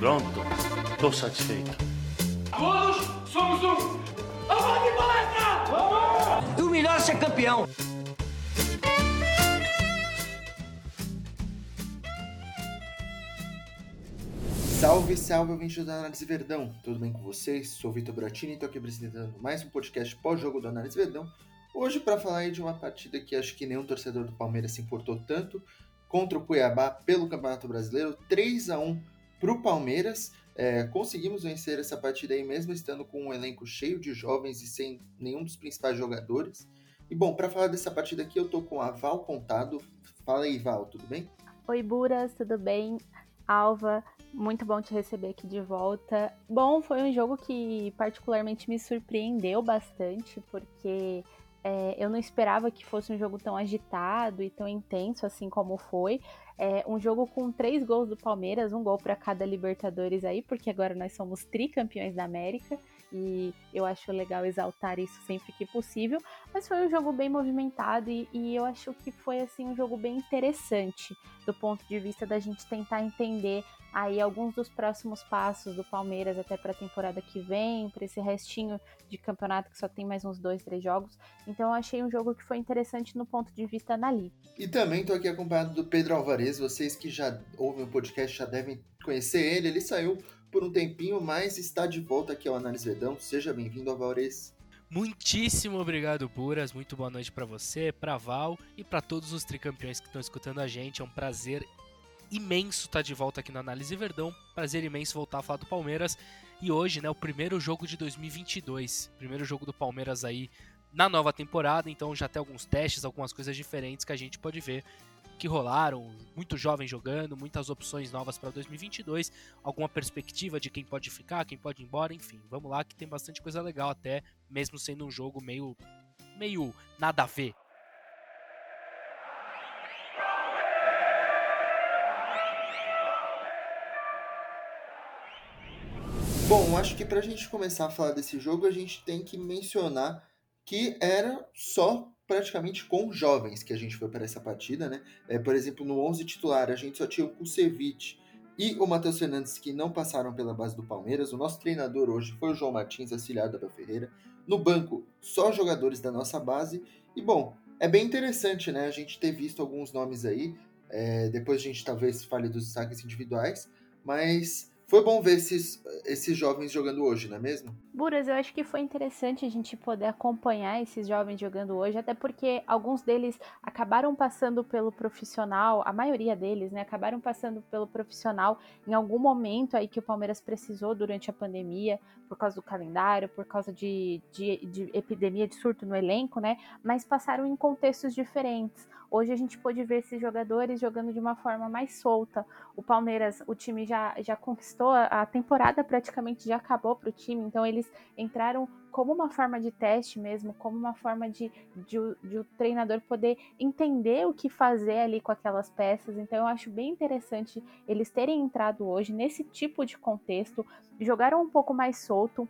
Pronto, tô satisfeito. Todos somos um. Vamos de palestra! Vamos! O melhor é ser campeão. Salve, salve, ouvintes do Análise Verdão. Tudo bem com vocês? Sou o Vitor Bratini e estou aqui apresentando mais um podcast pós-jogo do Análise Verdão. Hoje para falar aí de uma partida que acho que nenhum torcedor do Palmeiras se importou tanto, contra o Cuiabá pelo Campeonato Brasileiro, 3 a 1 para o Palmeiras. É, conseguimos vencer essa partida aí mesmo estando com um elenco cheio de jovens e sem nenhum dos principais jogadores. E bom, para falar dessa partida aqui, eu tô com a Val Contado. Fala aí, Val, tudo bem? Oi, Buras, tudo bem? Alva, muito bom te receber aqui de volta. Bom, foi um jogo que particularmente me surpreendeu bastante, porque é, eu não esperava que fosse um jogo tão agitado e tão intenso assim como foi. É um jogo com três gols do Palmeiras, um gol para cada Libertadores aí, porque agora nós somos tricampeões da América e eu acho legal exaltar isso sempre que possível. Mas foi um jogo bem movimentado e, e, eu acho que foi assim um jogo bem interessante do ponto de vista da gente tentar entender aí alguns dos próximos passos do Palmeiras até para a temporada que vem, para esse restinho de campeonato que só tem mais uns dois, três jogos. Então eu achei um jogo que foi interessante no ponto de vista analítico. E também estou aqui acompanhado do Pedro Alvarez. Vocês que já ouvem o podcast já devem conhecer ele. Ele saiu por um tempinho, mas está de volta aqui ao Análise Vedão. Seja bem-vindo, Alvarez. Muitíssimo obrigado, Buras. Muito boa noite para você, para Val e para todos os tricampeões que estão escutando a gente. É um prazer imenso estar de volta aqui na Análise Verdão. Prazer imenso voltar a falar do Palmeiras. E hoje, né, o primeiro jogo de 2022. Primeiro jogo do Palmeiras aí na nova temporada. Então já tem alguns testes, algumas coisas diferentes que a gente pode ver que rolaram, muito jovem jogando, muitas opções novas para 2022, alguma perspectiva de quem pode ficar, quem pode ir embora, enfim, vamos lá que tem bastante coisa legal até, mesmo sendo um jogo meio meio nada a ver. Bom, acho que para a gente começar a falar desse jogo, a gente tem que mencionar que era só praticamente com jovens que a gente foi para essa partida, né? É, por exemplo, no 11 titular, a gente só tinha o Kusevich e o Matheus Fernandes que não passaram pela base do Palmeiras. O nosso treinador hoje foi o João Martins, auxiliar da Abel Ferreira. No banco, só jogadores da nossa base. E bom, é bem interessante, né? A gente ter visto alguns nomes aí. É, depois a gente talvez fale dos destaques individuais, mas foi bom ver esses, esses jovens jogando hoje, não é mesmo? Buras, eu acho que foi interessante a gente poder acompanhar esses jovens jogando hoje, até porque alguns deles acabaram passando pelo profissional, a maioria deles, né, acabaram passando pelo profissional em algum momento aí que o Palmeiras precisou durante a pandemia, por causa do calendário, por causa de, de, de epidemia de surto no elenco, né, mas passaram em contextos diferentes. Hoje a gente pôde ver esses jogadores jogando de uma forma mais solta. O Palmeiras, o time já, já conquistou, a temporada praticamente já acabou para o time, então eles entraram como uma forma de teste mesmo, como uma forma de, de, de, o treinador poder entender o que fazer ali com aquelas peças. Então eu acho bem interessante eles terem entrado hoje nesse tipo de contexto, jogaram um pouco mais solto,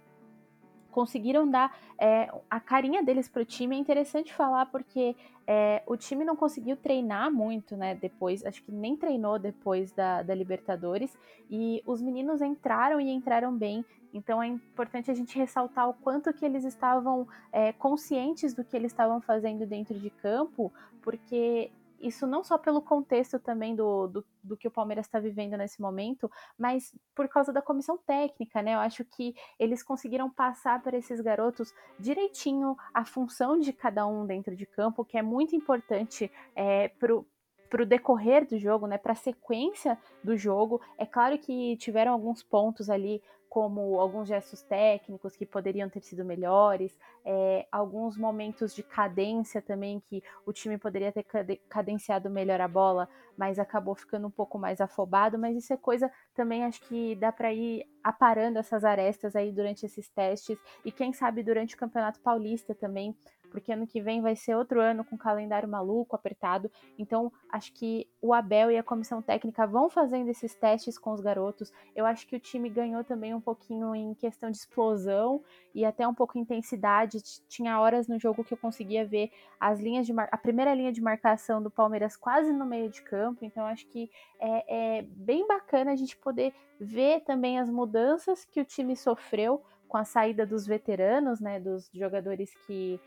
conseguiram dar é, a carinha deles para o time. É interessante falar porque é, o time não conseguiu treinar muito, né? Depois, acho que nem treinou depois da, da Libertadores. E os meninos entraram e entraram bem. Então é importante a gente ressaltar o quanto que eles estavam é, conscientes do que eles estavam fazendo dentro de campo, porque isso não só pelo contexto também do, do, do que o Palmeiras está vivendo nesse momento, mas por causa da comissão técnica, né? Eu acho que eles conseguiram passar para esses garotos direitinho a função de cada um dentro de campo, que é muito importante é, para o decorrer do jogo, né, para a sequência do jogo. É claro que tiveram alguns pontos ali como alguns gestos técnicos que poderiam ter sido melhores, é, alguns momentos de cadência também que o time poderia ter cadenciado melhor a bola, mas acabou ficando um pouco mais afobado. Mas isso é coisa também acho que dá para ir aparando essas arestas aí durante esses testes e quem sabe durante o Campeonato Paulista também porque ano que vem vai ser outro ano com calendário maluco, apertado. Então, acho que o Abel e a comissão técnica vão fazendo esses testes com os garotos. Eu acho que o time ganhou também um pouquinho em questão de explosão e até um pouco intensidade. Tinha horas no jogo que eu conseguia ver as linhas de mar... a primeira linha de marcação do Palmeiras quase no meio de campo. Então acho que é, é bem bacana a gente poder ver também as mudanças que o time sofreu com a saída dos veteranos, né, dos jogadores que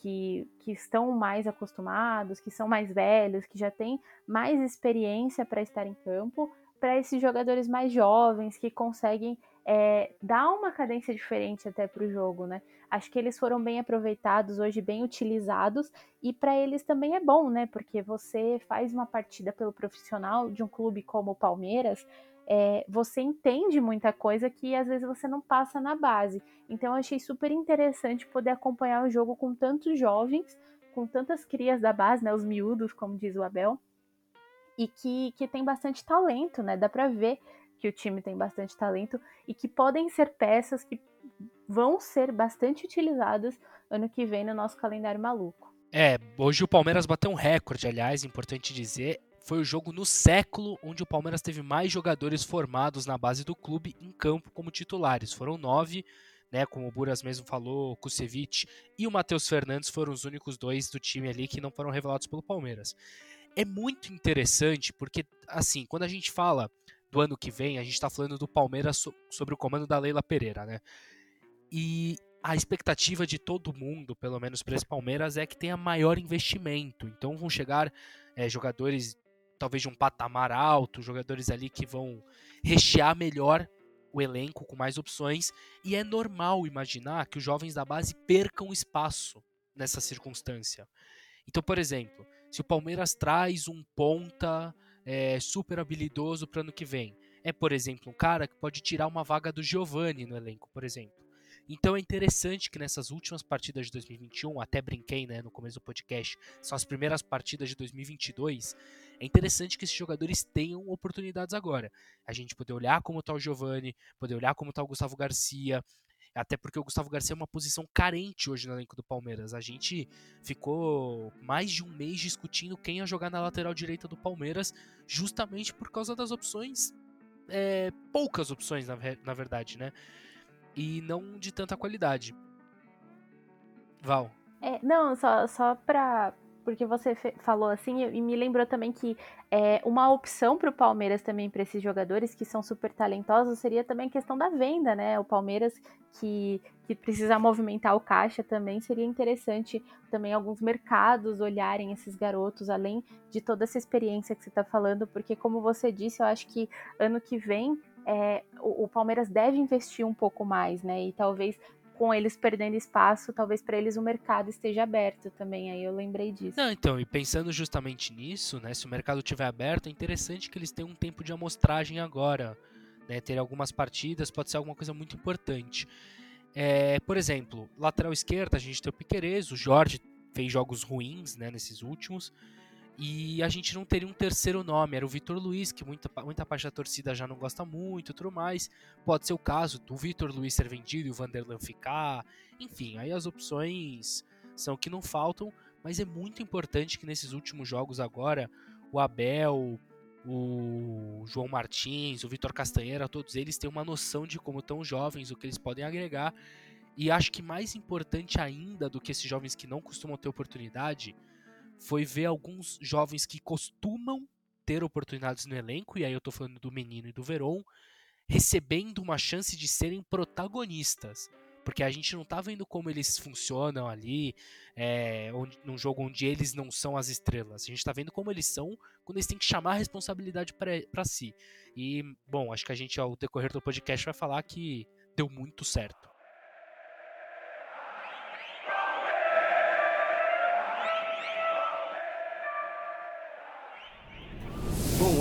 que, que estão mais acostumados, que são mais velhos, que já têm mais experiência para estar em campo, para esses jogadores mais jovens que conseguem é, dar uma cadência diferente até para o jogo, né? Acho que eles foram bem aproveitados hoje, bem utilizados, e para eles também é bom, né? Porque você faz uma partida pelo profissional de um clube como o Palmeiras, é, você entende muita coisa que às vezes você não passa na base. Então eu achei super interessante poder acompanhar o jogo com tantos jovens, com tantas crias da base, né, os miúdos, como diz o Abel, e que, que tem bastante talento, né? Dá para ver que o time tem bastante talento e que podem ser peças que vão ser bastante utilizadas ano que vem no nosso calendário maluco. É, hoje o Palmeiras bateu um recorde, aliás, importante dizer, foi o jogo no século onde o Palmeiras teve mais jogadores formados na base do clube em campo como titulares. Foram nove, né? Como o Buras mesmo falou, o e o Matheus Fernandes foram os únicos dois do time ali que não foram revelados pelo Palmeiras. É muito interessante porque, assim, quando a gente fala do ano que vem, a gente está falando do Palmeiras so sobre o comando da Leila Pereira, né? E a expectativa de todo mundo, pelo menos para esse Palmeiras, é que tenha maior investimento. Então vão chegar é, jogadores talvez de um patamar alto, jogadores ali que vão rechear melhor o elenco com mais opções, e é normal imaginar que os jovens da base percam espaço nessa circunstância. Então, por exemplo, se o Palmeiras traz um ponta é, super habilidoso para ano que vem, é, por exemplo, um cara que pode tirar uma vaga do Giovani no elenco, por exemplo. Então é interessante que nessas últimas partidas de 2021, até brinquei né, no começo do podcast, são as primeiras partidas de 2022, é interessante que esses jogadores tenham oportunidades agora. A gente poder olhar como está o Giovani, poder olhar como está o Gustavo Garcia, até porque o Gustavo Garcia é uma posição carente hoje no elenco do Palmeiras. A gente ficou mais de um mês discutindo quem ia jogar na lateral direita do Palmeiras, justamente por causa das opções. É, poucas opções, na, na verdade, né? e não de tanta qualidade. Val. É, não, só, só pra. Porque você falou assim, e me lembrou também que é, uma opção para o Palmeiras também para esses jogadores que são super talentosos seria também a questão da venda, né? O Palmeiras que, que precisa movimentar o caixa também seria interessante também alguns mercados olharem esses garotos, além de toda essa experiência que você está falando, porque como você disse, eu acho que ano que vem é, o, o, Palmeiras deve investir um pouco mais, né? E talvez com eles perdendo espaço, talvez para eles o mercado esteja aberto também. Aí eu lembrei disso. Não, então, e pensando justamente nisso, né? Se o mercado estiver aberto, é interessante que eles tenham um tempo de amostragem agora. Né, ter algumas partidas pode ser alguma coisa muito importante. É, por exemplo, lateral esquerda, a gente tem o Piquerez, o Jorge fez jogos ruins né, nesses últimos. E a gente não teria um terceiro nome, era o Vitor Luiz, que muita, muita parte da torcida já não gosta muito tudo mais. Pode ser o caso do Vitor Luiz ser vendido e o Vanderlan ficar. Enfim, aí as opções são que não faltam, mas é muito importante que nesses últimos jogos agora, o Abel, o João Martins, o Vitor Castanheira, todos eles têm uma noção de como estão jovens, o que eles podem agregar. E acho que mais importante ainda do que esses jovens que não costumam ter oportunidade foi ver alguns jovens que costumam ter oportunidades no elenco, e aí eu tô falando do Menino e do Veron, recebendo uma chance de serem protagonistas. Porque a gente não tá vendo como eles funcionam ali, é, onde, num jogo onde eles não são as estrelas. A gente tá vendo como eles são quando eles têm que chamar a responsabilidade para si. E, bom, acho que a gente, ao decorrer do podcast, vai falar que deu muito certo.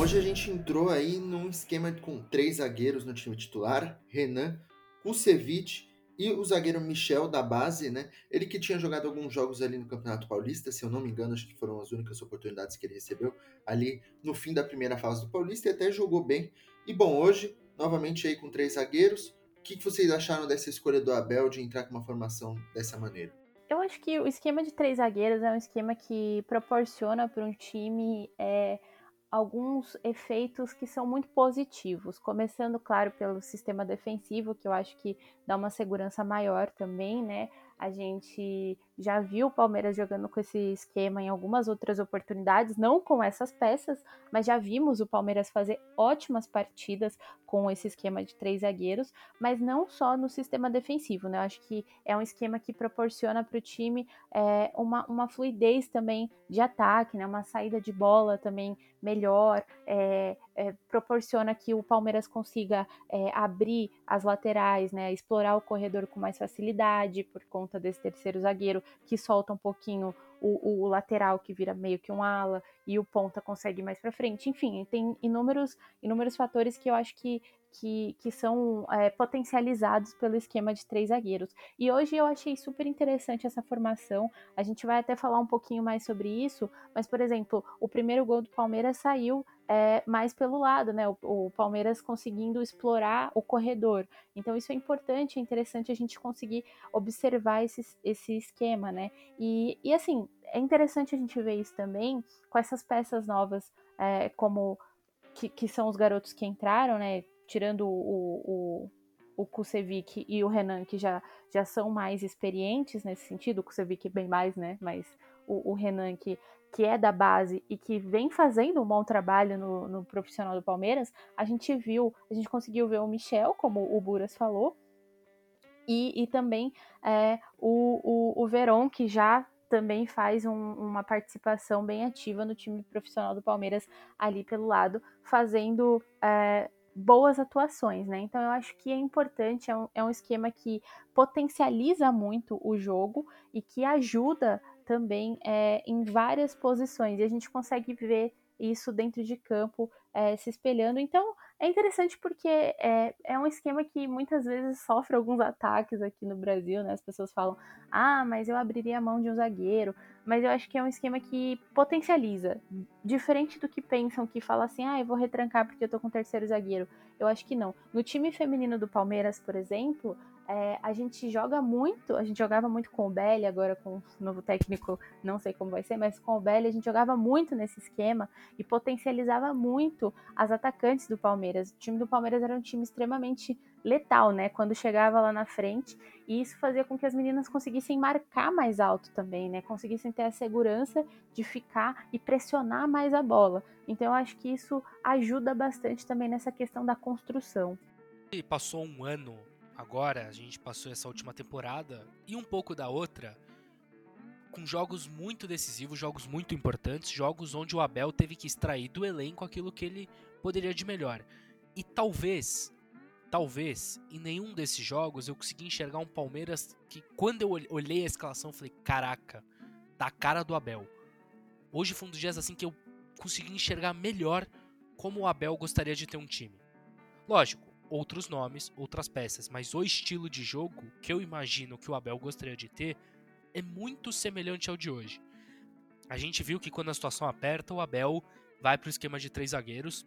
Hoje a gente entrou aí num esquema com três zagueiros no time titular, Renan, Kusevich e o zagueiro Michel da base, né? Ele que tinha jogado alguns jogos ali no Campeonato Paulista, se eu não me engano, acho que foram as únicas oportunidades que ele recebeu ali no fim da primeira fase do Paulista e até jogou bem. E bom, hoje, novamente aí com três zagueiros, o que vocês acharam dessa escolha do Abel de entrar com uma formação dessa maneira? Eu acho que o esquema de três zagueiros é um esquema que proporciona para um time é, alguns efeitos que são muito positivos, começando, claro, pelo sistema defensivo, que eu acho que dá uma segurança maior também, né? A gente já viu o Palmeiras jogando com esse esquema em algumas outras oportunidades, não com essas peças, mas já vimos o Palmeiras fazer ótimas partidas com esse esquema de três zagueiros, mas não só no sistema defensivo, né? Eu acho que é um esquema que proporciona para o time é, uma, uma fluidez também de ataque, né? Uma saída de bola também melhor, é, é, proporciona que o Palmeiras consiga é, abrir as laterais, né? Explorar o corredor com mais facilidade por conta desse terceiro zagueiro que solta um pouquinho o, o, lateral que vira meio que um ala e o ponta consegue mais para frente. Enfim, tem inúmeros, inúmeros fatores que eu acho que, que, que são é, potencializados pelo esquema de três zagueiros. E hoje eu achei super interessante essa formação. A gente vai até falar um pouquinho mais sobre isso, mas, por exemplo, o primeiro gol do Palmeiras saiu é, mais pelo lado, né? O, o, Palmeiras conseguindo explorar o corredor. Então, isso é importante, é interessante a gente conseguir observar esse, esse esquema, né? E, e assim, é interessante a gente ver isso também com essas peças novas, é, como que, que, são os garotos que entraram, né? Tirando o, o, o Kusevic e o Renan, que já, já são mais experientes nesse sentido, o Kusevic bem mais, né? Mas o, o Renan, que que é da base e que vem fazendo um bom trabalho no, no, profissional do Palmeiras, a gente viu, a gente conseguiu ver o Michel, como o Buras falou, e, e também é, o, o, o Veron, que já também faz um, uma participação bem ativa no time profissional do Palmeiras ali pelo lado, fazendo é, boas atuações, né? Então eu acho que é importante, é um, é um esquema que potencializa muito o jogo e que ajuda também é, em várias posições, e a gente consegue ver isso dentro de campo é, se espelhando. Então é interessante porque é, é um esquema que muitas vezes sofre alguns ataques aqui no Brasil, né? As pessoas falam, ah, mas eu abriria a mão de um zagueiro. Mas eu acho que é um esquema que potencializa. Diferente do que pensam que fala assim, ah, eu vou retrancar porque eu tô com o terceiro zagueiro. Eu acho que não. No time feminino do Palmeiras, por exemplo, é, a gente joga muito, a gente jogava muito com o Belly, agora com o novo técnico, não sei como vai ser, mas com o Belly a gente jogava muito nesse esquema e potencializava muito as atacantes do Palmeiras. O time do Palmeiras era um time extremamente letal, né? Quando chegava lá na frente, e isso fazia com que as meninas conseguissem marcar mais alto também, né? Conseguissem ter a segurança de ficar e pressionar mais a bola. Então eu acho que isso ajuda bastante também nessa questão da construção. E passou um ano agora, a gente passou essa última temporada e um pouco da outra com jogos muito decisivos, jogos muito importantes, jogos onde o Abel teve que extrair do elenco aquilo que ele poderia de melhor. E talvez, talvez, em nenhum desses jogos eu consegui enxergar um Palmeiras que quando eu olhei a escalação falei, caraca, tá a cara do Abel. Hoje foi um dos dias assim que eu consegui enxergar melhor como o Abel gostaria de ter um time. Lógico, outros nomes, outras peças, mas o estilo de jogo que eu imagino que o Abel gostaria de ter é muito semelhante ao de hoje. A gente viu que quando a situação aperta, o Abel vai para o esquema de três zagueiros.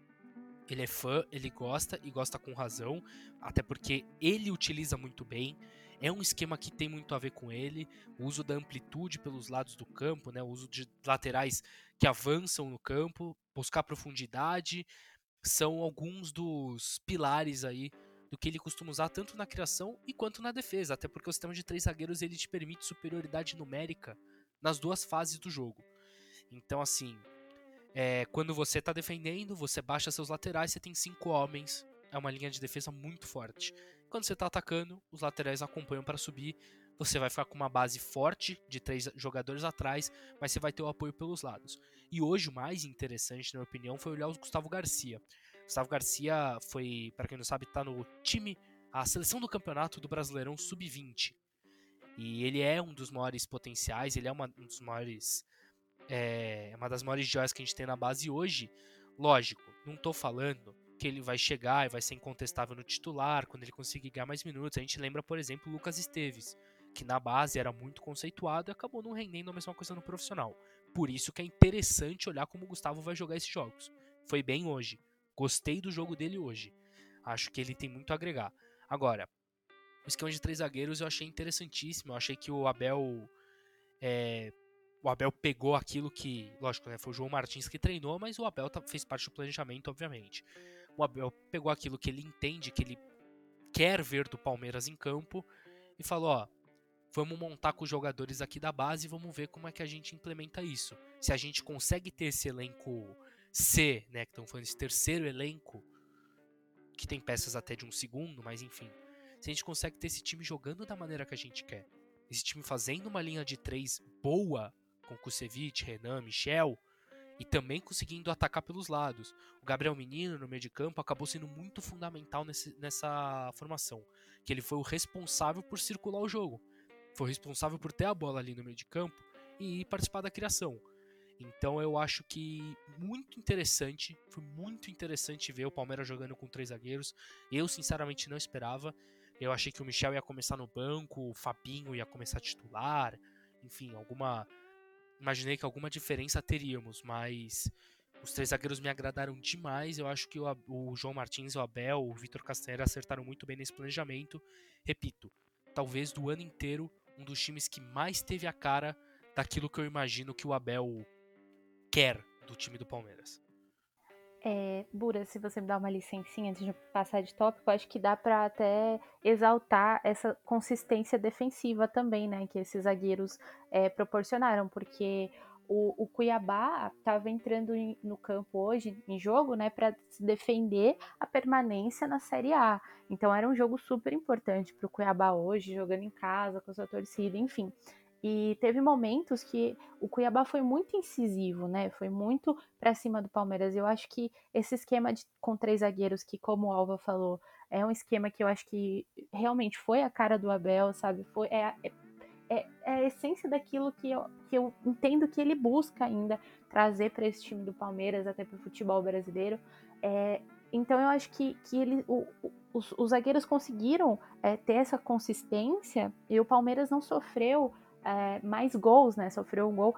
Ele é fã, ele gosta e gosta com razão, até porque ele utiliza muito bem. É um esquema que tem muito a ver com ele, o uso da amplitude pelos lados do campo, né, o uso de laterais que avançam no campo, buscar profundidade, são alguns dos pilares aí do que ele costuma usar tanto na criação e quanto na defesa, até porque o sistema de três zagueiros ele te permite superioridade numérica nas duas fases do jogo. Então, assim, é, quando você está defendendo, você baixa seus laterais, você tem cinco homens, é uma linha de defesa muito forte. Quando você está atacando, os laterais acompanham para subir, você vai ficar com uma base forte de três jogadores atrás, mas você vai ter o apoio pelos lados. E hoje o mais interessante, na minha opinião, foi olhar o Gustavo Garcia. Gustavo Garcia foi, para quem não sabe, tá no time, a seleção do campeonato do Brasileirão Sub-20. E ele é um dos maiores potenciais, ele é uma, um dos maiores. É uma das maiores joias que a gente tem na base hoje. Lógico, não tô falando que ele vai chegar e vai ser incontestável no titular quando ele conseguir ganhar mais minutos. A gente lembra, por exemplo, o Lucas Esteves que na base era muito conceituado e acabou não rendendo a mesma coisa no profissional. Por isso que é interessante olhar como o Gustavo vai jogar esses jogos. Foi bem hoje. Gostei do jogo dele hoje. Acho que ele tem muito a agregar. Agora, o esquema de três zagueiros eu achei interessantíssimo. Eu achei que o Abel é, o Abel pegou aquilo que, lógico, né, foi o João Martins que treinou, mas o Abel tá, fez parte do planejamento, obviamente. O Abel pegou aquilo que ele entende, que ele quer ver do Palmeiras em campo e falou, ó, vamos montar com os jogadores aqui da base e vamos ver como é que a gente implementa isso. Se a gente consegue ter esse elenco C, né, que estão falando esse terceiro elenco, que tem peças até de um segundo, mas enfim. Se a gente consegue ter esse time jogando da maneira que a gente quer, esse time fazendo uma linha de três boa, com Kusevich, Renan, Michel, e também conseguindo atacar pelos lados. O Gabriel Menino, no meio de campo, acabou sendo muito fundamental nesse, nessa formação. Que ele foi o responsável por circular o jogo. Foi responsável por ter a bola ali no meio de campo e participar da criação. Então eu acho que muito interessante, foi muito interessante ver o Palmeiras jogando com três zagueiros. Eu sinceramente não esperava. Eu achei que o Michel ia começar no banco, o Fabinho ia começar titular, enfim, alguma imaginei que alguma diferença teríamos, mas os três zagueiros me agradaram demais. Eu acho que o, o João Martins, o Abel, o Vitor Castanheira acertaram muito bem nesse planejamento. Repito, talvez do ano inteiro, um dos times que mais teve a cara daquilo que eu imagino que o Abel quer do time do Palmeiras. É, Bura, se você me dá uma licencinha antes de passar de tópico, acho que dá para até exaltar essa consistência defensiva também, né, que esses zagueiros é, proporcionaram, porque o, o Cuiabá estava entrando em, no campo hoje, em jogo, né, para defender a permanência na Série A. Então era um jogo super importante para o Cuiabá hoje, jogando em casa, com a sua torcida, enfim. E teve momentos que o Cuiabá foi muito incisivo, né? Foi muito para cima do Palmeiras. Eu acho que esse esquema de, com três zagueiros, que como o Alva falou, é um esquema que eu acho que realmente foi a cara do Abel, sabe? Foi, é, é, é, é a essência daquilo que eu, que eu entendo que ele busca ainda trazer para esse time do Palmeiras, até para o futebol brasileiro. É, então eu acho que, que ele, o, os, os zagueiros conseguiram é, ter essa consistência e o Palmeiras não sofreu é, mais gols, né? Sofreu um gol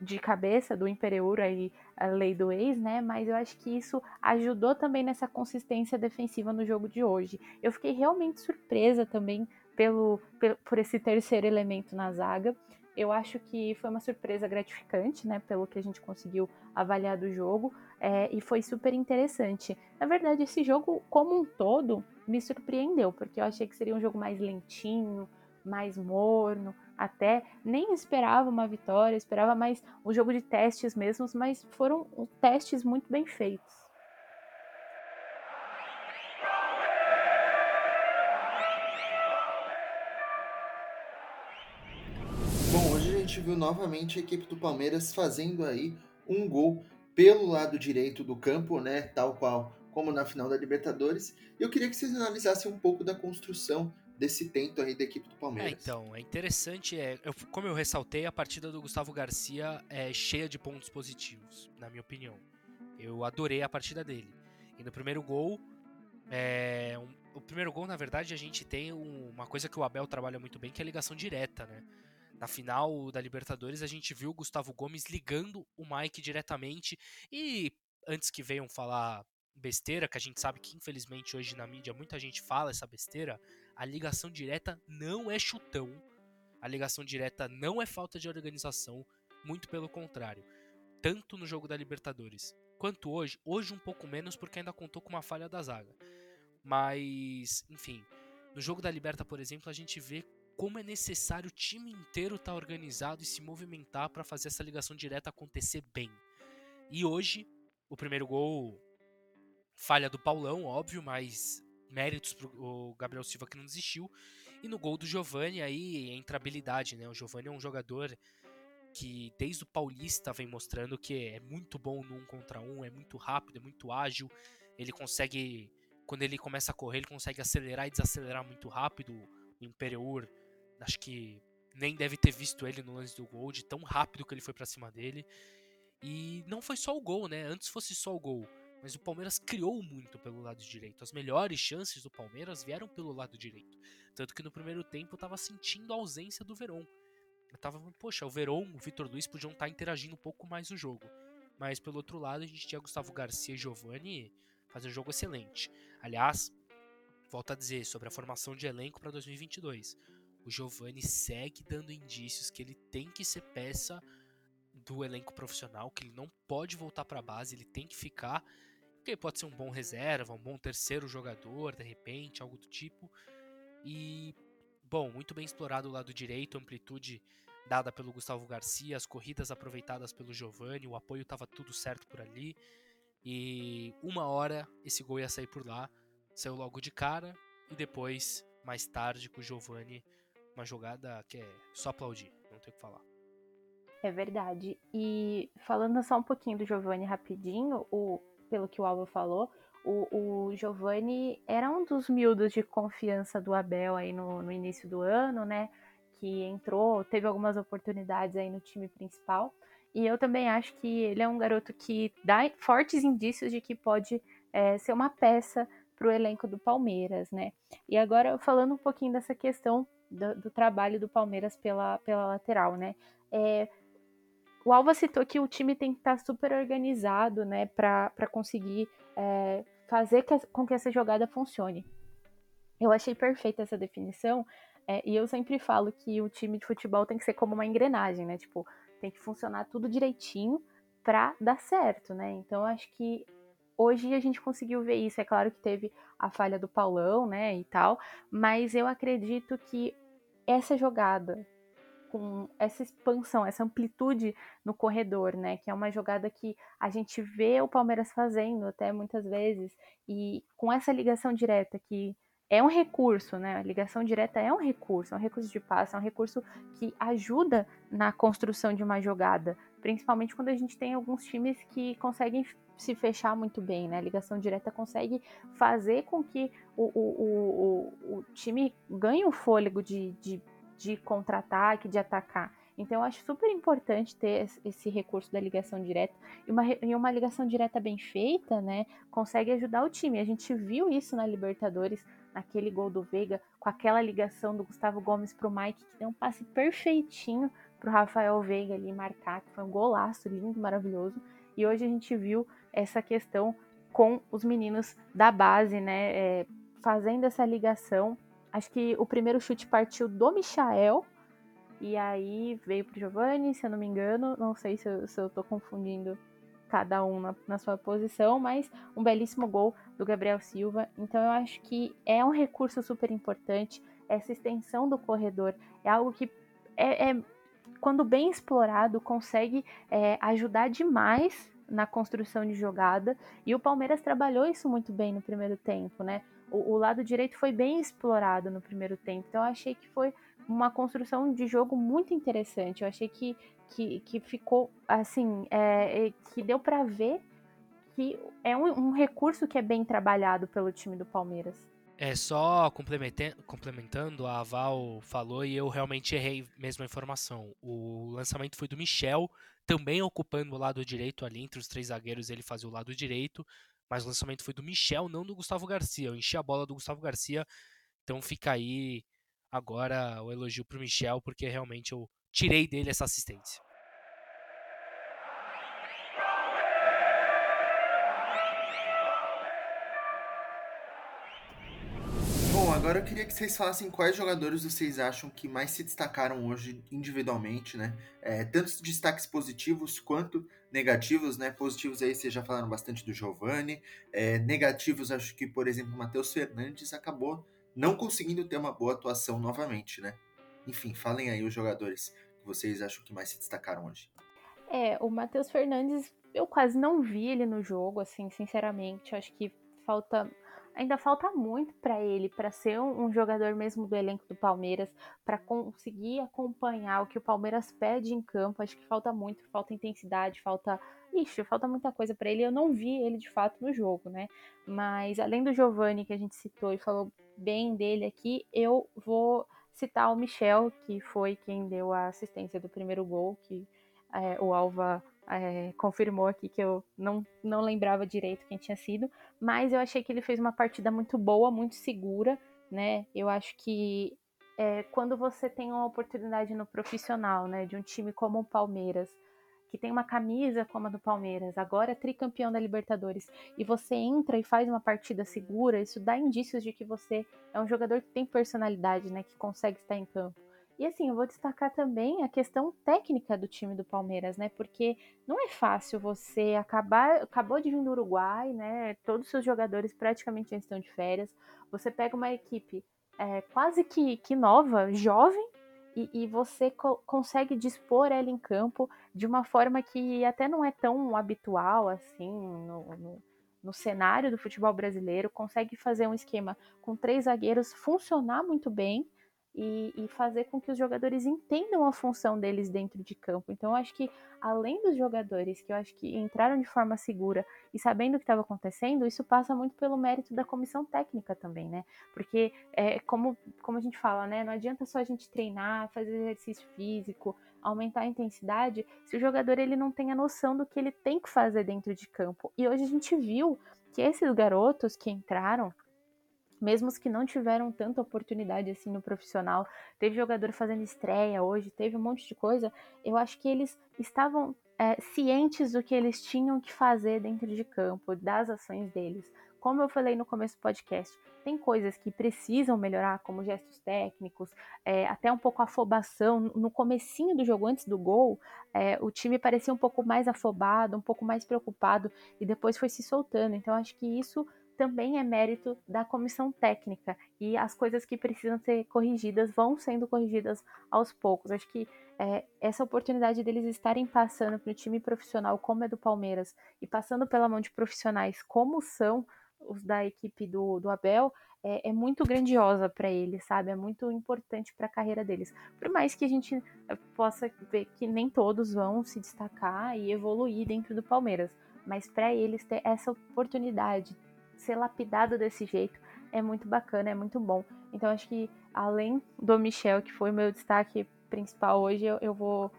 de cabeça do Imperiur aí, a lei do ex, né? Mas eu acho que isso ajudou também nessa consistência defensiva no jogo de hoje. Eu fiquei realmente surpresa também pelo, por esse terceiro elemento na zaga. Eu acho que foi uma surpresa gratificante, né? Pelo que a gente conseguiu avaliar do jogo. É, e foi super interessante. Na verdade, esse jogo, como um todo, me surpreendeu, porque eu achei que seria um jogo mais lentinho, mais morno, até nem esperava uma vitória, esperava mais um jogo de testes mesmos, mas foram testes muito bem feitos. Viu novamente a equipe do Palmeiras fazendo aí um gol pelo lado direito do campo, né, tal qual como na final da Libertadores. E eu queria que vocês analisassem um pouco da construção desse tento aí da equipe do Palmeiras. É, então, é interessante, é, eu, como eu ressaltei, a partida do Gustavo Garcia é cheia de pontos positivos, na minha opinião. Eu adorei a partida dele. E no primeiro gol, é, um, o primeiro gol, na verdade, a gente tem um, uma coisa que o Abel trabalha muito bem, que é a ligação direta, né? Na final da Libertadores, a gente viu o Gustavo Gomes ligando o Mike diretamente e antes que venham falar besteira, que a gente sabe que infelizmente hoje na mídia muita gente fala essa besteira, a ligação direta não é chutão, a ligação direta não é falta de organização, muito pelo contrário. Tanto no jogo da Libertadores quanto hoje, hoje um pouco menos porque ainda contou com uma falha da zaga. Mas, enfim, no jogo da Liberta, por exemplo, a gente vê como é necessário o time inteiro estar tá organizado e se movimentar para fazer essa ligação direta acontecer bem. E hoje, o primeiro gol, falha do Paulão, óbvio, mas méritos pro o Gabriel Silva que não desistiu. E no gol do Giovani aí entra habilidade, né? O Giovani é um jogador que desde o Paulista vem mostrando que é muito bom no um contra um, é muito rápido, é muito ágil. Ele consegue, quando ele começa a correr, ele consegue acelerar e desacelerar muito rápido. O Imperiur, acho que nem deve ter visto ele no lance do gol, de tão rápido que ele foi para cima dele. E não foi só o gol, né? Antes fosse só o gol mas o Palmeiras criou muito pelo lado direito. As melhores chances do Palmeiras vieram pelo lado direito. Tanto que no primeiro tempo eu tava sentindo a ausência do Verón. Eu tava, poxa, o Verón, o Vitor Luiz podiam estar tá interagindo um pouco mais no jogo. Mas pelo outro lado, a gente tinha Gustavo Garcia e Giovani fazendo um jogo excelente. Aliás, volto a dizer sobre a formação de elenco para 2022. O Giovani segue dando indícios que ele tem que ser peça do elenco profissional, que ele não pode voltar para a base, ele tem que ficar, porque pode ser um bom reserva, um bom terceiro jogador, de repente, algo do tipo. E bom, muito bem explorado o lado direito, amplitude dada pelo Gustavo Garcia, as corridas aproveitadas pelo Giovani, o apoio estava tudo certo por ali. E uma hora esse gol ia sair por lá, saiu logo de cara e depois, mais tarde, com o Giovani, uma jogada que é só aplaudir, não tem o que falar. É verdade. E falando só um pouquinho do Giovani rapidinho, o, pelo que o Alvo falou, o, o Giovani era um dos miúdos de confiança do Abel aí no, no início do ano, né? Que entrou, teve algumas oportunidades aí no time principal. E eu também acho que ele é um garoto que dá fortes indícios de que pode é, ser uma peça para o elenco do Palmeiras, né? E agora falando um pouquinho dessa questão do, do trabalho do Palmeiras pela, pela lateral, né? É, o Alva citou que o time tem que estar super organizado, né, para conseguir é, fazer que, com que essa jogada funcione. Eu achei perfeita essa definição, é, e eu sempre falo que o time de futebol tem que ser como uma engrenagem, né? Tipo, tem que funcionar tudo direitinho para dar certo, né? Então acho que hoje a gente conseguiu ver isso. É claro que teve a falha do Paulão, né, e tal, mas eu acredito que essa jogada com essa expansão, essa amplitude no corredor, né, que é uma jogada que a gente vê o Palmeiras fazendo até muitas vezes e com essa ligação direta que é um recurso, né? A ligação direta é um recurso, é um recurso de passe, é um recurso que ajuda na construção de uma jogada, principalmente quando a gente tem alguns times que conseguem se fechar muito bem, né? A ligação direta consegue fazer com que o, o, o, o time ganhe o fôlego de, de, de contra-ataque, de atacar. Então eu acho super importante ter esse recurso da ligação direta. E uma, e uma ligação direta bem feita, né? Consegue ajudar o time. A gente viu isso na Libertadores naquele gol do Veiga, com aquela ligação do Gustavo Gomes pro Mike, que deu um passe perfeitinho pro Rafael Veiga ali marcar, que foi um golaço lindo, maravilhoso. E hoje a gente viu essa questão com os meninos da base, né, é, fazendo essa ligação. Acho que o primeiro chute partiu do Michael, e aí veio pro Giovanni, se eu não me engano, não sei se eu, se eu tô confundindo cada um na, na, sua posição, mas um belíssimo gol do Gabriel Silva. Então eu acho que é um recurso super importante. Essa extensão do corredor é algo que é, é quando bem explorado, consegue é, ajudar demais na construção de jogada. E o Palmeiras trabalhou isso muito bem no primeiro tempo, né? O, o lado direito foi bem explorado no primeiro tempo. Então eu achei que foi uma construção de jogo muito interessante. Eu achei que, que, que ficou assim, é, é que deu para ver que é um, um, recurso que é bem trabalhado pelo time do Palmeiras. É só complementando, a Val falou e eu realmente errei mesmo a informação. O lançamento foi do Michel, também ocupando o lado direito ali, entre os três zagueiros ele fazia o lado direito, mas o lançamento foi do Michel, não do Gustavo Garcia. Eu enchi a bola do Gustavo Garcia, então fica aí agora o elogio pro Michel, porque realmente eu tirei dele essa assistência. Agora eu queria que vocês falassem quais jogadores vocês acham que mais se destacaram hoje individualmente, né? É, tanto destaques positivos quanto negativos, né? Positivos aí vocês já falaram bastante do Giovani. É, negativos, acho que, por exemplo, o Matheus Fernandes acabou não conseguindo ter uma boa atuação novamente, né? Enfim, falem aí os jogadores que vocês acham que mais se destacaram hoje. É, o Matheus Fernandes, eu quase não vi ele no jogo, assim, sinceramente. Acho que falta ainda falta muito para ele, para ser um, um, jogador mesmo do elenco do Palmeiras, para conseguir acompanhar o que o Palmeiras pede em campo. Acho que falta muito, falta intensidade, falta. Ixi, falta muita coisa para ele. Eu não vi ele de fato no jogo, né? Mas além do Giovani que a gente citou e falou bem dele aqui, eu vou citar o Michel, que foi quem deu a assistência do primeiro gol, que é, o Alva é, confirmou aqui que eu não, não lembrava direito quem tinha sido, mas eu achei que ele fez uma partida muito boa, muito segura, né? Eu acho que é, quando você tem uma oportunidade no profissional, né, de um time como o Palmeiras, que tem uma camisa como a do Palmeiras, agora é tricampeão da Libertadores, e você entra e faz uma partida segura, isso dá indícios de que você é um jogador que tem personalidade, né, que consegue estar em campo. E assim, eu vou destacar também a questão técnica do time do Palmeiras, né? Porque não é fácil você acabar, acabou de vir do Uruguai, né? Todos os seus jogadores praticamente já estão de férias. Você pega uma equipe é, quase que, que nova, jovem, e, e você co consegue dispor ela em campo de uma forma que até não é tão habitual assim no, no, no cenário do futebol brasileiro. Consegue fazer um esquema com três zagueiros funcionar muito bem e, e, fazer com que os jogadores entendam a função deles dentro de campo. Então, eu acho que além dos jogadores que eu acho que entraram de forma segura e sabendo o que estava acontecendo, isso passa muito pelo mérito da comissão técnica também, né? Porque, é, como, como a gente fala, né? Não adianta só a gente treinar, fazer exercício físico, aumentar a intensidade, se o jogador ele não tem a noção do que ele tem que fazer dentro de campo. E hoje a gente viu que esses garotos que entraram mesmo os que não tiveram tanta oportunidade assim no profissional, teve jogador fazendo estreia hoje, teve um monte de coisa, eu acho que eles estavam é, cientes do que eles tinham que fazer dentro de campo, das ações deles. Como eu falei no começo do podcast, tem coisas que precisam melhorar, como gestos técnicos, é, até um pouco afobação. No comecinho do jogo, antes do gol, é, o time parecia um pouco mais afobado, um pouco mais preocupado, e depois foi se soltando. Então, acho que isso também é mérito da comissão técnica e as coisas que precisam ser corrigidas vão sendo corrigidas aos poucos. Acho que é, essa oportunidade deles estarem passando para o time profissional como é do Palmeiras e passando pela mão de profissionais como são os da equipe do, do Abel é, é muito grandiosa para eles, sabe? É muito importante para a carreira deles. Por mais que a gente é, possa ver que nem todos vão se destacar e evoluir dentro do Palmeiras, mas para eles ter essa oportunidade ser lapidado desse jeito é muito bacana, é muito bom. Então acho que além do Michel, que foi meu destaque principal hoje, eu, eu vou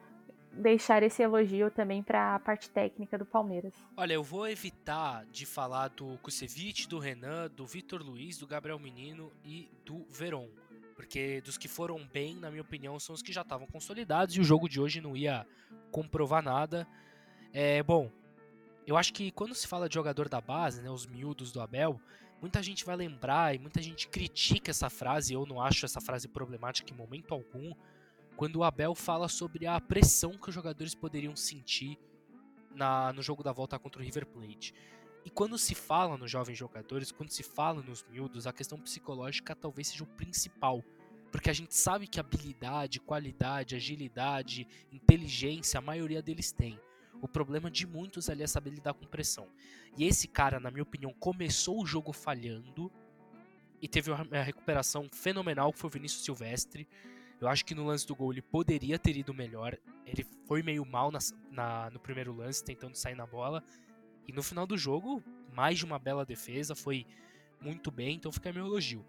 deixar esse elogio também para a parte técnica do Palmeiras. Olha, eu vou evitar de falar do Kusevich, do Renan, do Vitor Luiz, do Gabriel Menino e do Veron. Porque dos que foram bem, na minha opinião, são os que já estavam consolidados e o jogo de hoje não ia comprovar nada. É, bom, eu acho que quando se fala de jogador da base, né, os miúdos do Abel, muita gente vai lembrar e muita gente critica essa frase, eu não acho essa frase problemática em momento algum, quando o Abel fala sobre a pressão que os jogadores poderiam sentir na, no jogo da volta contra o River Plate. E quando se fala nos jovens jogadores, quando se fala nos miúdos, a questão psicológica talvez seja o principal. Porque a gente sabe que habilidade, qualidade, agilidade, inteligência, a maioria deles tem. O problema de muitos ali é saber lidar com pressão. E esse cara, na minha opinião, começou o jogo falhando e teve uma recuperação fenomenal que foi o Vinícius Silvestre. Eu acho que no lance do gol ele poderia ter ido melhor. Ele foi meio mal na, na, no primeiro lance, tentando sair na bola. E no final do jogo, mais de uma bela defesa, foi muito bem, então fica meu elogio.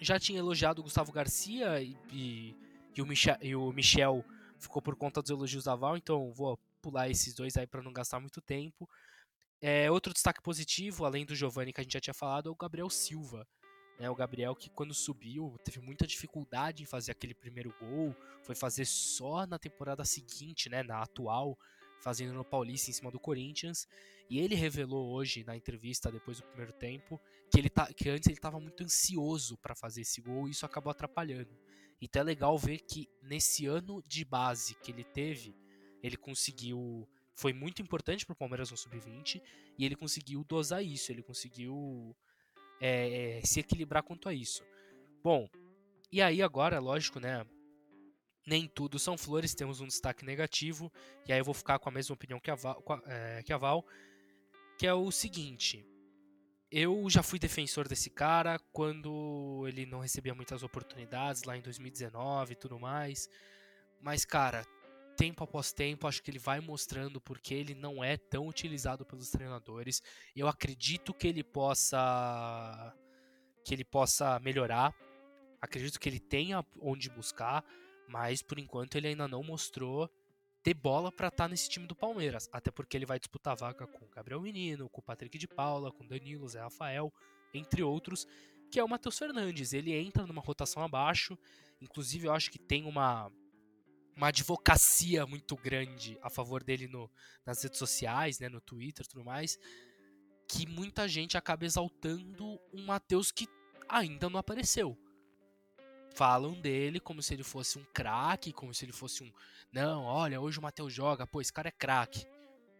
Já tinha elogiado o Gustavo Garcia e, e, e, o, Michel, e o Michel ficou por conta dos elogios da Val, então vou pular esses dois aí para não gastar muito tempo. É, outro destaque positivo, além do Giovanni que a gente já tinha falado, é o Gabriel Silva. Né, o Gabriel que quando subiu teve muita dificuldade em fazer aquele primeiro gol, foi fazer só na temporada seguinte, né, na atual, fazendo no Paulista em cima do Corinthians. E ele revelou hoje na entrevista depois do primeiro tempo que ele tá, que antes ele estava muito ansioso para fazer esse gol e isso acabou atrapalhando. Então é legal ver que nesse ano de base que ele teve, ele conseguiu. Foi muito importante para o Palmeiras no Sub-20 e ele conseguiu dosar isso, ele conseguiu é, é, se equilibrar quanto a isso. Bom, e aí agora, lógico, né? Nem tudo são flores, temos um destaque negativo, e aí eu vou ficar com a mesma opinião que a Val, é, que, a Val, que é o seguinte. Eu já fui defensor desse cara quando ele não recebia muitas oportunidades lá em 2019 e tudo mais. Mas, cara, tempo após tempo, acho que ele vai mostrando porque ele não é tão utilizado pelos treinadores. Eu acredito que ele possa que ele possa melhorar. Acredito que ele tenha onde buscar, mas por enquanto ele ainda não mostrou ter bola para estar tá nesse time do Palmeiras, até porque ele vai disputar vaga com o Gabriel Menino, com o Patrick de Paula, com o Danilo, Zé Rafael, entre outros, que é o Matheus Fernandes. Ele entra numa rotação abaixo, inclusive eu acho que tem uma uma advocacia muito grande a favor dele no, nas redes sociais, né, no Twitter e tudo mais, que muita gente acaba exaltando um Matheus que ainda não apareceu. falam dele como se ele fosse um craque, como se ele fosse um. Não, olha, hoje o Matheus joga, pô, esse cara é craque.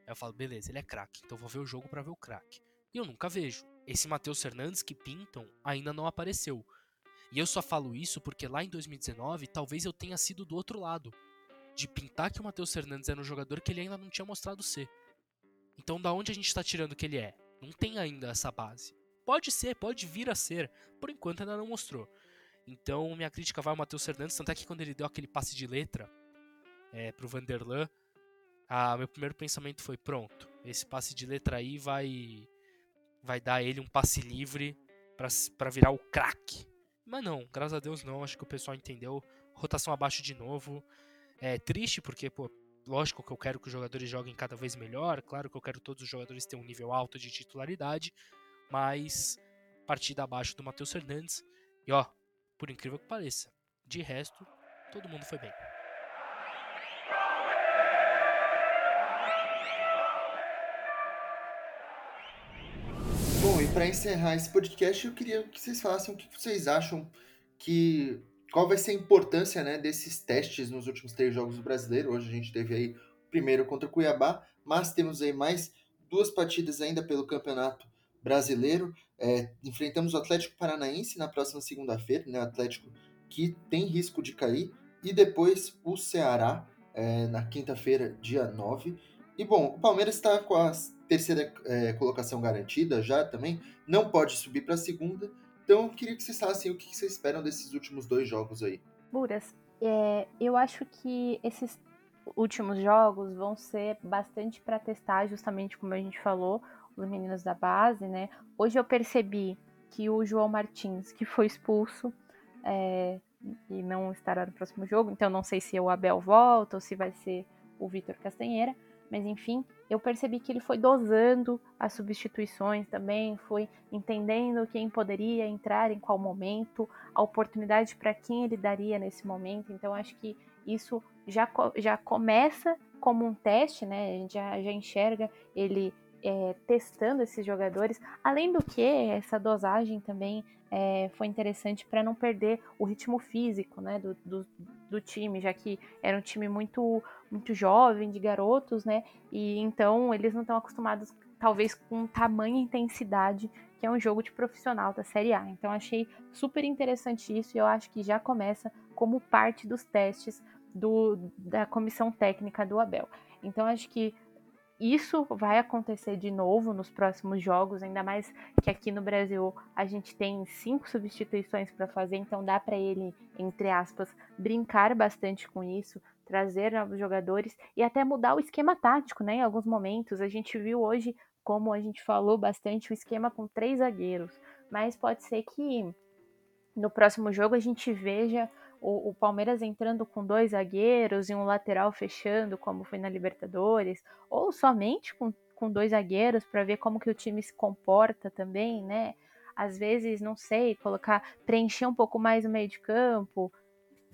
Aí eu falo, beleza, ele é craque, então vou ver o jogo para ver o craque. E eu nunca vejo. Esse Matheus Fernandes que pintam ainda não apareceu. E eu só falo isso porque lá em 2019 talvez eu tenha sido do outro lado. De pintar que o Matheus Fernandes era um jogador que ele ainda não tinha mostrado ser. Então da onde a gente está tirando que ele é? Não tem ainda essa base. Pode ser, pode vir a ser. Por enquanto ainda não mostrou. Então minha crítica vai ao Matheus Fernandes, tanto é que quando ele deu aquele passe de letra é, pro Vanderlan, meu primeiro pensamento foi, pronto, esse passe de letra aí vai vai dar ele um passe livre para virar o craque. Mas não, graças a Deus não, acho que o pessoal entendeu. Rotação abaixo de novo. É triste porque, pô, lógico que eu quero que os jogadores joguem cada vez melhor, claro que eu quero todos os jogadores ter um nível alto de titularidade, mas partida abaixo do Matheus Fernandes. E ó, por incrível que pareça, de resto, todo mundo foi bem. Para encerrar esse podcast, eu queria que vocês falassem o que vocês acham que qual vai ser a importância né, desses testes nos últimos três jogos do Brasileiro. Hoje a gente teve aí o primeiro contra o Cuiabá, mas temos aí mais duas partidas ainda pelo Campeonato Brasileiro. É, enfrentamos o Atlético Paranaense na próxima segunda-feira, né, o Atlético que tem risco de cair, e depois o Ceará é, na quinta-feira, dia 9. E bom, o Palmeiras está com a terceira é, colocação garantida já também, não pode subir para a segunda. Então, eu queria que vocês falassem o que vocês esperam desses últimos dois jogos aí. Buras, é, eu acho que esses últimos jogos vão ser bastante para testar, justamente como a gente falou, os meninos da base, né? Hoje eu percebi que o João Martins, que foi expulso, é, e não estará no próximo jogo, então não sei se o Abel volta ou se vai ser o Vitor Castanheira, mas enfim, eu percebi que ele foi dosando as substituições também, foi entendendo quem poderia entrar em qual momento, a oportunidade para quem ele daria nesse momento. Então acho que isso já, já começa como um teste, né? A gente já, já enxerga ele é, testando esses jogadores. Além do que, essa dosagem também é, foi interessante para não perder o ritmo físico né, do, do, do, time, já que era um time muito, muito jovem, de garotos, né? E então eles não estão acostumados, talvez, com tamanha intensidade que é um jogo de profissional da Série A. Então achei super interessante isso e eu acho que já começa como parte dos testes do, da comissão técnica do Abel. Então acho que isso vai acontecer de novo nos próximos jogos, ainda mais que aqui no Brasil a gente tem cinco substituições para fazer, então dá para ele, entre aspas, brincar bastante com isso, trazer novos jogadores e até mudar o esquema tático, né? Em alguns momentos a gente viu hoje, como a gente falou bastante, o esquema com três zagueiros, mas pode ser que no próximo jogo a gente veja o, o, Palmeiras entrando com dois zagueiros e um lateral fechando, como foi na Libertadores, ou somente com, com dois zagueiros para ver como que o time se comporta também, né? Às vezes, não sei, colocar, preencher um pouco mais o meio de campo.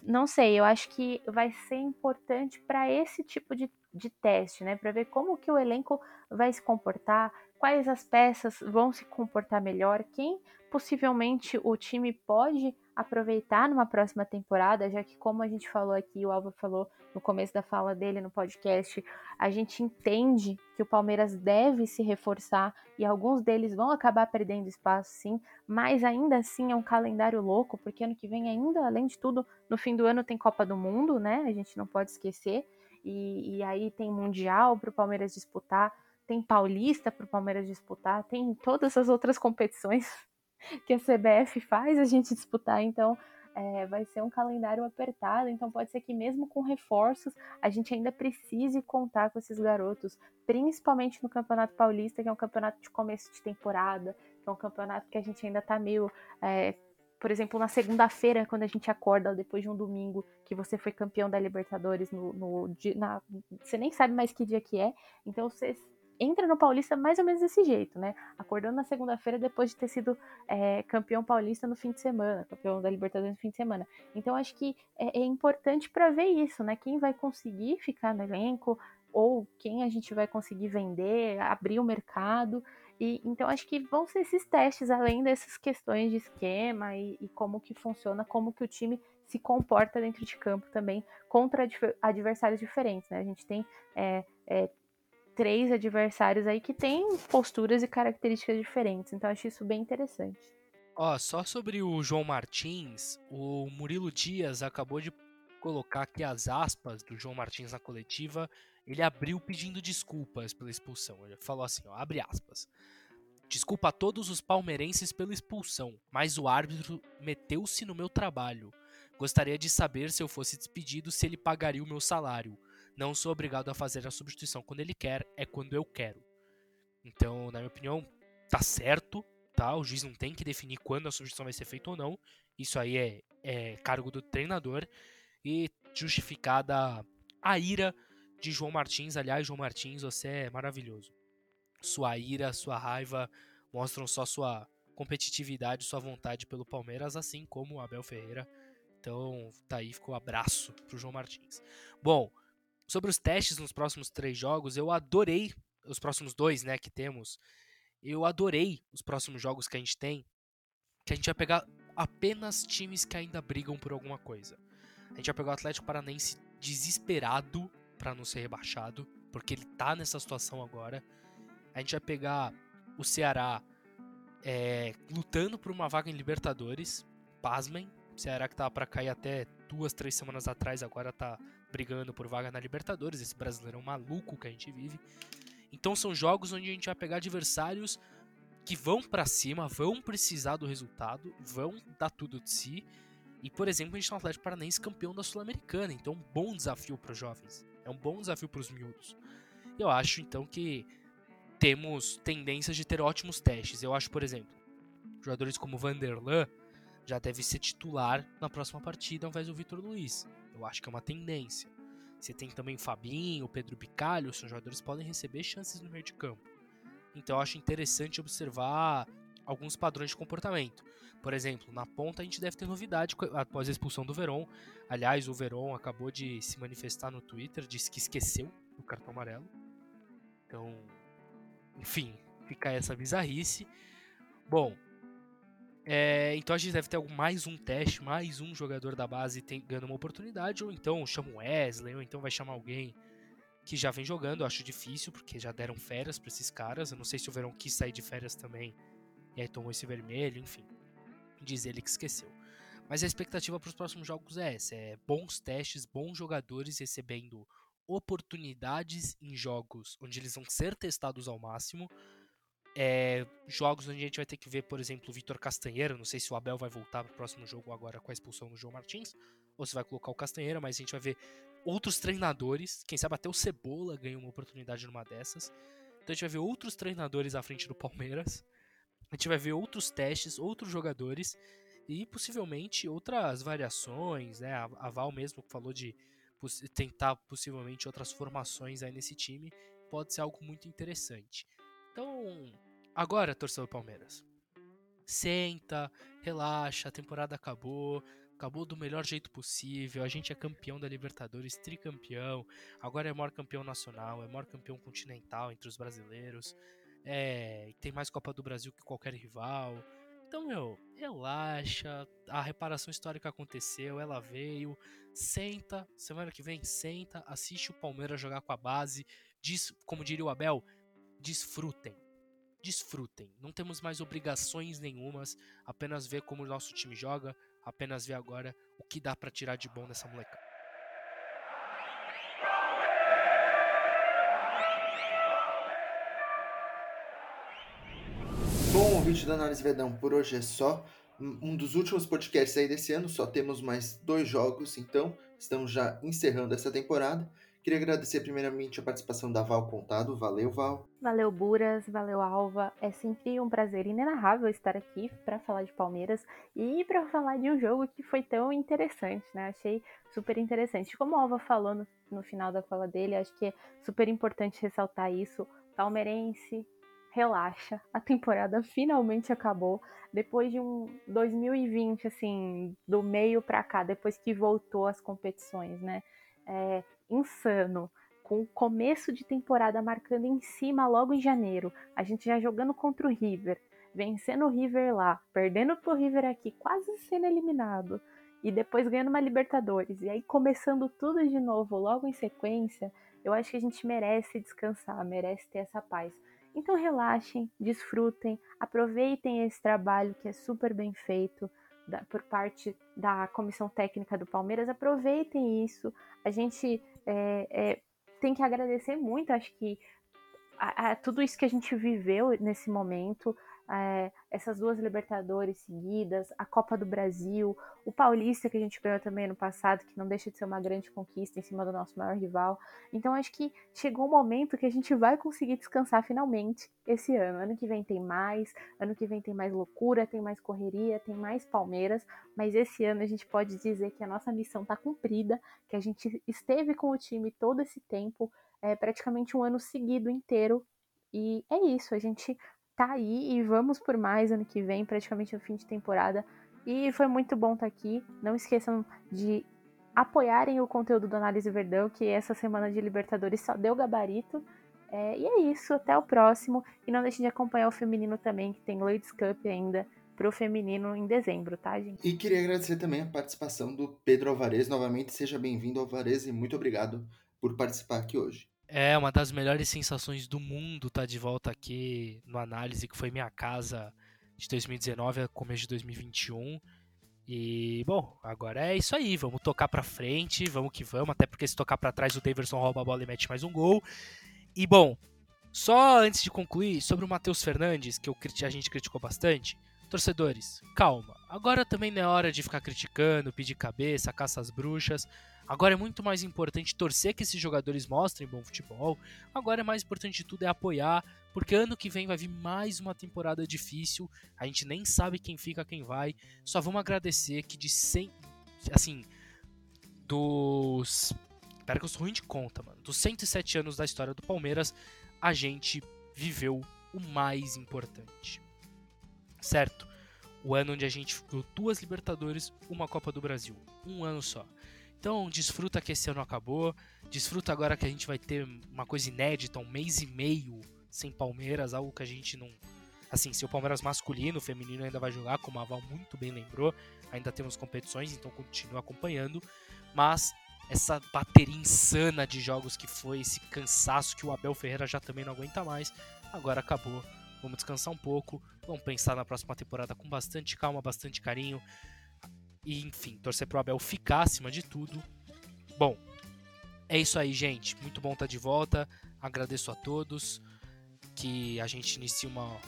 Não sei, eu acho que vai ser importante para esse tipo de, de teste, né? Para ver como que o elenco vai se comportar, quais as peças vão se comportar melhor, quem possivelmente o time pode aproveitar numa próxima temporada, já que, como a gente falou aqui, o Alva falou no começo da fala dele no podcast, a gente entende que o Palmeiras deve se reforçar e alguns deles vão acabar perdendo espaço, sim, mas ainda assim é um calendário louco, porque ano que vem, ainda, além de tudo, no fim do ano tem Copa do Mundo, né? A gente não pode esquecer, e, e aí tem Mundial para o Palmeiras disputar. Tem Paulista para o Palmeiras disputar, tem todas as outras competições que a CBF faz a gente disputar, então é, vai ser um calendário apertado, então pode ser que mesmo com reforços a gente ainda precise contar com esses garotos, principalmente no Campeonato Paulista, que é um campeonato de começo de temporada, que é um campeonato que a gente ainda tá meio. É, por exemplo, na segunda-feira, quando a gente acorda depois de um domingo que você foi campeão da Libertadores, no, no na, você nem sabe mais que dia que é, então você entra no Paulista mais ou menos desse jeito, né? Acordando na segunda-feira depois de ter sido é, campeão paulista no fim de semana, campeão da Libertadores no fim de semana. Então acho que é, é importante para ver isso, né? Quem vai conseguir ficar no elenco, ou quem a gente vai conseguir vender, abrir o mercado. E então acho que vão ser esses testes, além dessas questões de esquema e, e como que funciona, como que o time se comporta dentro de campo também contra adversários diferentes. Né? A gente tem é, é, três adversários aí que têm posturas e características diferentes. Então acho isso bem interessante. Ó, só sobre o João Martins, o Murilo Dias acabou de colocar aqui as aspas do João Martins na coletiva. Ele abriu pedindo desculpas pela expulsão. Ele falou assim, ó, abre aspas. Desculpa a todos os palmeirenses pela expulsão, mas o árbitro meteu-se no meu trabalho. Gostaria de saber se eu fosse despedido se ele pagaria o meu salário. Não sou obrigado a fazer a substituição quando ele quer, é quando eu quero. Então, na minha opinião, tá certo, tá? O juiz não tem que definir quando a substituição vai ser feita ou não. Isso aí é, é cargo do treinador. E justificada a ira de João Martins. Aliás, João Martins, você é maravilhoso. Sua ira, sua raiva mostram só sua competitividade, sua vontade pelo Palmeiras, assim como o Abel Ferreira. Então, tá aí, ficou um abraço pro João Martins. Bom, sobre os testes nos próximos três jogos, eu adorei os próximos dois, né, que temos. Eu adorei os próximos jogos que a gente tem, que a gente vai pegar apenas times que ainda brigam por alguma coisa. A gente vai pegar o Atlético Paranense desesperado para não ser rebaixado, porque ele tá nessa situação agora. A gente vai pegar o Ceará é, lutando por uma vaga em Libertadores. Pasmem, o Ceará que tava para cair até duas, três semanas atrás, agora tá brigando por vaga na Libertadores. Esse brasileirão maluco que a gente vive. Então são jogos onde a gente vai pegar adversários que vão para cima, vão precisar do resultado, vão dar tudo de si. E, por exemplo, a gente tem o Atlético Paranaense campeão da Sul-Americana, então é um bom desafio para os jovens, é um bom desafio para os miúdos. Eu acho então que temos tendências de ter ótimos testes. Eu acho, por exemplo, jogadores como Vanderlan já deve ser titular na próxima partida ao invés do Vitor Luiz. Eu acho que é uma tendência. Você tem também o Fabinho, o Pedro Bicalho, os jogadores podem receber chances no meio de campo. Então eu acho interessante observar alguns padrões de comportamento. Por exemplo, na ponta a gente deve ter novidade após a expulsão do Verón. Aliás, o Verón acabou de se manifestar no Twitter, disse que esqueceu o cartão amarelo. Então, enfim, fica essa bizarrice. Bom, é, então a gente deve ter mais um teste, mais um jogador da base tem, ganhando uma oportunidade, ou então chama o Wesley, ou então vai chamar alguém que já vem jogando. Eu acho difícil, porque já deram férias para esses caras. Eu não sei se o Verão quis sair de férias também e aí tomou esse vermelho, enfim. Diz ele que esqueceu. Mas a expectativa para os próximos jogos é essa: é bons testes, bons jogadores recebendo oportunidades em jogos onde eles vão ser testados ao máximo é, jogos onde a gente vai ter que ver, por exemplo, o Vitor Castanheira. Não sei se o Abel vai voltar para o próximo jogo agora com a expulsão do João Martins, ou se vai colocar o Castanheira, mas a gente vai ver outros treinadores. Quem sabe até o Cebola ganha uma oportunidade numa dessas. Então a gente vai ver outros treinadores à frente do Palmeiras. A gente vai ver outros testes, outros jogadores e possivelmente outras variações. Né? A Val mesmo falou de tentar possivelmente outras formações aí nesse time. Pode ser algo muito interessante. Então, Agora, torcedor do Palmeiras. Senta, relaxa, a temporada acabou. Acabou do melhor jeito possível. A gente é campeão da Libertadores, tricampeão. Agora é maior campeão nacional, é maior campeão continental entre os brasileiros. É, tem mais Copa do Brasil que qualquer rival. Então, meu, relaxa. A reparação histórica aconteceu, ela veio. Senta, semana que vem, senta, assiste o Palmeiras jogar com a base. Diz, como diria o Abel, desfrutem desfrutem. Não temos mais obrigações nenhumas, apenas ver como o nosso time joga, apenas ver agora o que dá para tirar de bom dessa molecada. Bom, o vídeo da Análise Vedão por hoje é só. Um dos últimos podcasts aí desse ano, só temos mais dois jogos, então estamos já encerrando essa temporada. Queria agradecer primeiramente a participação da Val Contado. Valeu, Val. Valeu, Buras. Valeu, Alva. É sempre um prazer inenarrável estar aqui para falar de Palmeiras e para falar de um jogo que foi tão interessante, né? Achei super interessante. Como a Alva falou no, no final da fala dele, acho que é super importante ressaltar isso. Palmeirense, relaxa, a temporada finalmente acabou. Depois de um 2020, assim, do meio para cá, depois que voltou às competições, né? É, insano. com o começo de temporada marcando em cima logo em janeiro, a gente já jogando contra o River, vencendo o River lá, perdendo pro River aqui, quase sendo eliminado, e depois ganhando uma Libertadores, e aí começando tudo de novo logo em sequência, eu acho que a gente merece descansar, merece ter essa paz. Então relaxem, desfrutem, aproveitem esse trabalho que é super bem feito da, por parte da comissão técnica do Palmeiras, aproveitem isso. A gente é, é, tem que agradecer muito, acho que a, a, tudo isso que a gente viveu nesse momento, é, essas duas Libertadores seguidas, a Copa do Brasil, o Paulista que a gente ganhou também no passado, que não deixa de ser uma grande conquista em cima do nosso maior rival. Então acho que chegou um momento que a gente vai conseguir descansar finalmente esse ano. Ano que vem tem mais, ano que vem tem mais loucura, tem mais correria, tem mais Palmeiras, mas esse ano a gente pode dizer que a nossa missão está cumprida, que a gente esteve com o time todo esse tempo, é, praticamente um ano seguido inteiro. E é isso, a gente tá aí e vamos por mais ano que vem, praticamente no fim de temporada. E foi muito bom estar tá aqui. Não esqueçam de apoiarem o conteúdo do Análise Verdão, que essa semana de Libertadores só deu gabarito. É, e é isso, até o próximo. E não deixem de acompanhar o feminino também, que tem Ladies Cup ainda pro feminino em dezembro, tá, gente? E queria agradecer também a participação do Pedro Alvarez. Novamente, seja bem-vindo, Alvarez, e muito obrigado por participar aqui hoje. É uma das melhores sensações do mundo tá de volta aqui no análise que foi minha casa de 2019 a começo de 2021. E bom, agora é isso aí, vamos tocar para frente, vamos que vamos, até porque se tocar para trás o Daverson rouba a bola e mete mais um gol. E bom, só antes de concluir sobre o Matheus Fernandes, que eu, a gente criticou bastante, torcedores, calma. Agora também não é hora de ficar criticando, pedir cabeça, caça às bruxas. Agora é muito mais importante torcer que esses jogadores mostrem bom futebol. Agora é mais importante de tudo é apoiar, porque ano que vem vai vir mais uma temporada difícil. A gente nem sabe quem fica, quem vai. Só vamos agradecer que de 100, assim, dos Espera que eu sou ruim de conta, mano. Dos 107 anos da história do Palmeiras, a gente viveu o mais importante. Certo? O ano onde a gente viu duas Libertadores, uma Copa do Brasil. Um ano só. Então, desfruta que esse ano acabou. Desfruta agora que a gente vai ter uma coisa inédita, um mês e meio sem Palmeiras, algo que a gente não. Assim, se o Palmeiras masculino, o feminino ainda vai jogar, como a Val muito bem lembrou, ainda temos competições, então continua acompanhando. Mas essa bateria insana de jogos que foi, esse cansaço que o Abel Ferreira já também não aguenta mais, agora acabou. Vamos descansar um pouco, vamos pensar na próxima temporada com bastante calma, bastante carinho. E, enfim, torcer pro Abel ficar acima de tudo. Bom, é isso aí, gente. Muito bom estar tá de volta. Agradeço a todos. Que a gente inicie uma.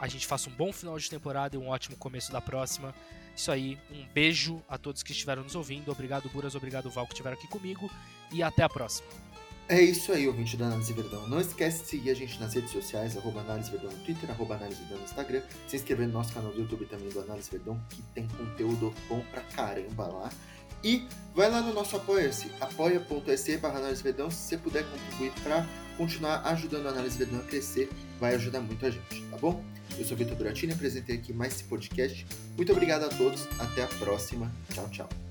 A gente faça um bom final de temporada e um ótimo começo da próxima. Isso aí, um beijo a todos que estiveram nos ouvindo. Obrigado, Buras. Obrigado, Val, que estiveram aqui comigo. E até a próxima. É isso aí, ouvinte da Análise Verdão. Não esquece de seguir a gente nas redes sociais, arroba Análise Verdão no Twitter, arroba Análise Verdão no Instagram. Se inscrever no nosso canal do YouTube também do Análise Verdão, que tem conteúdo bom pra caramba lá. E vai lá no nosso apoia-se, apoia.se barra Análise Verdão, se você puder contribuir para continuar ajudando a Análise Verdão a crescer, vai ajudar muito a gente, tá bom? Eu sou Vitor Buratini, apresentei aqui mais esse podcast. Muito obrigado a todos, até a próxima. Tchau, tchau.